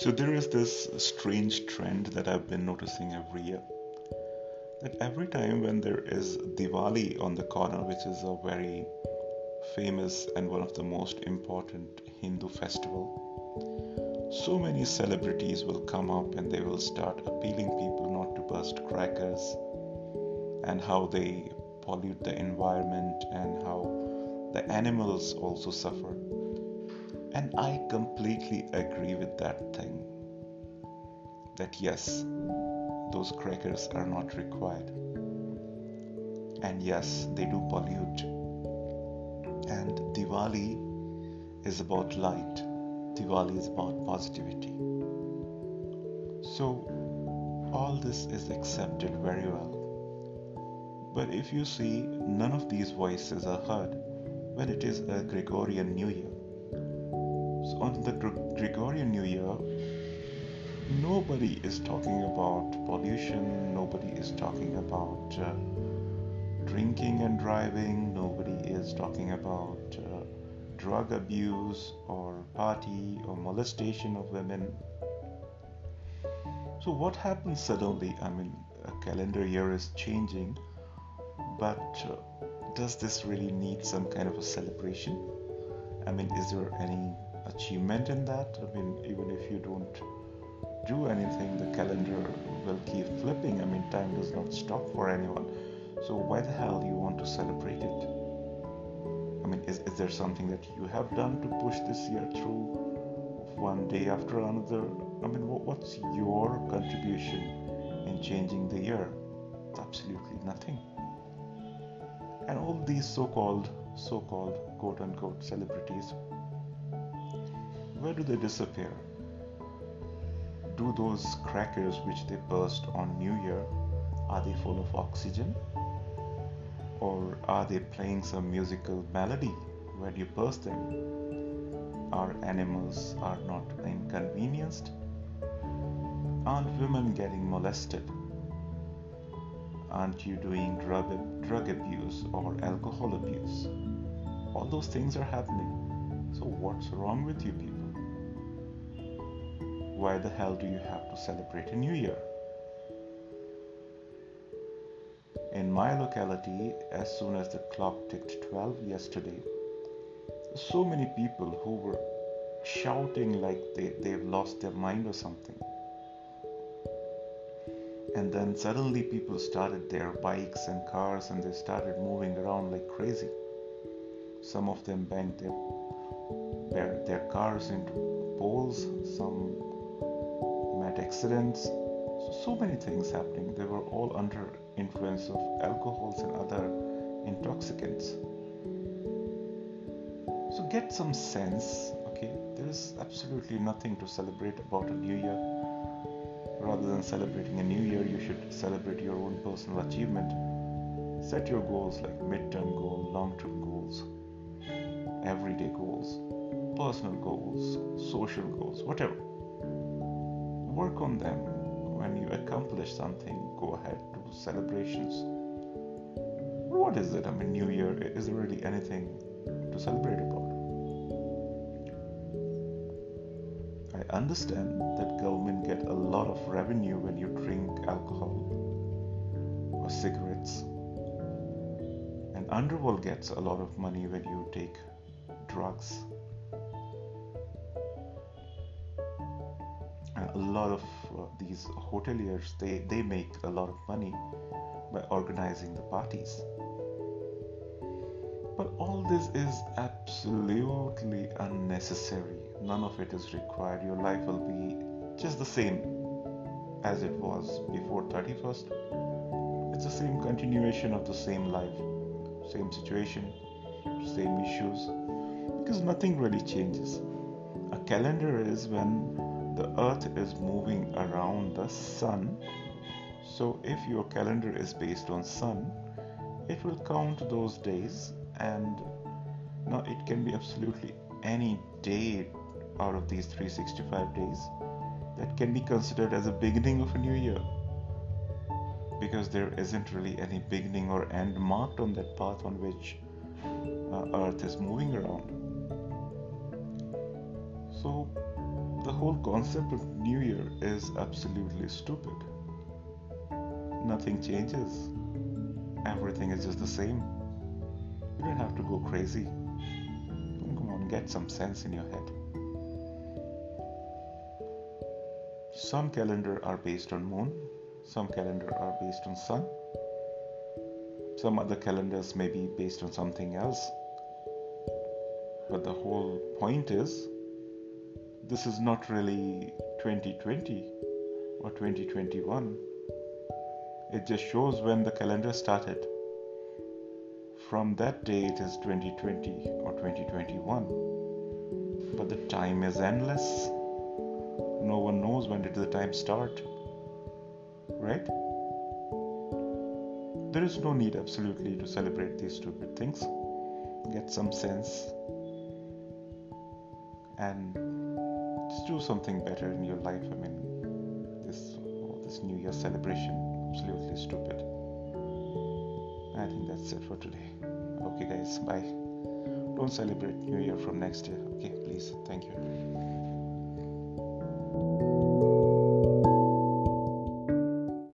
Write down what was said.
So there is this strange trend that I've been noticing every year. That every time when there is Diwali on the corner, which is a very famous and one of the most important Hindu festival, so many celebrities will come up and they will start appealing people not to burst crackers and how they pollute the environment and how the animals also suffer. And I completely agree that thing. That yes, those crackers are not required. And yes, they do pollute. And Diwali is about light, Diwali is about positivity. So, all this is accepted very well. But if you see, none of these voices are heard when it is a Gregorian New Year on the Gregorian New Year, nobody is talking about pollution, nobody is talking about uh, drinking and driving, nobody is talking about uh, drug abuse or party or molestation of women. So, what happens suddenly? I mean, a calendar year is changing, but uh, does this really need some kind of a celebration? I mean, is there any achievement in that. I mean, even if you don't do anything, the calendar will keep flipping. I mean, time does not stop for anyone. So, why the hell you want to celebrate it? I mean, is, is there something that you have done to push this year through one day after another? I mean, what, what's your contribution in changing the year? It's absolutely nothing. And all these so called, so called, quote unquote celebrities where do they disappear? Do those crackers which they burst on New Year are they full of oxygen? Or are they playing some musical melody when you burst them? Our animals are not inconvenienced? Aren't women getting molested? Aren't you doing drug, drug abuse or alcohol abuse? All those things are happening. So, what's wrong with you people? Why the hell do you have to celebrate a new year? In my locality, as soon as the clock ticked 12 yesterday, so many people who were shouting like they, they've lost their mind or something. And then suddenly people started their bikes and cars and they started moving around like crazy. Some of them banged their, their, their cars into poles, some accidents, so many things happening. They were all under influence of alcohols and other intoxicants. So get some sense, okay? There is absolutely nothing to celebrate about a new year. Rather than celebrating a new year, you should celebrate your own personal achievement. Set your goals like mid-term goals, long-term goals, everyday goals, personal goals, social goals, whatever work on them. When you accomplish something, go ahead, to celebrations. What is it? I mean, New Year, is there really anything to celebrate about? I understand that government get a lot of revenue when you drink alcohol or cigarettes. And underworld gets a lot of money when you take drugs a lot of uh, these hoteliers they, they make a lot of money by organizing the parties. But all this is absolutely unnecessary. None of it is required. Your life will be just the same as it was before 31st it's the same continuation of the same life same situation same issues because nothing really changes. A calendar is when the earth is moving around the sun. So if your calendar is based on sun it will count those days. And now it can be absolutely any day out of these 365 days that can be considered as a beginning of a new year. Because there isn't really any beginning or end marked on that path on which uh, earth is moving around. So the whole concept of New Year is absolutely stupid. Nothing changes, everything is just the same. You don't have to go crazy. Come on, get some sense in your head. Some calendar are based on moon, some calendar are based on sun. Some other calendars may be based on something else. But the whole point is this is not really 2020 or 2021. It just shows when the calendar started. From that day, it is 2020 or 2021. But the time is endless. No one knows when did the time start. Right? There is no need absolutely to celebrate these stupid things. Get some sense and just do something better in your life. I mean, this oh, this New Year celebration absolutely stupid. I think that's it for today. Okay, guys, bye. Don't celebrate New Year from next year. Okay, please. Thank you.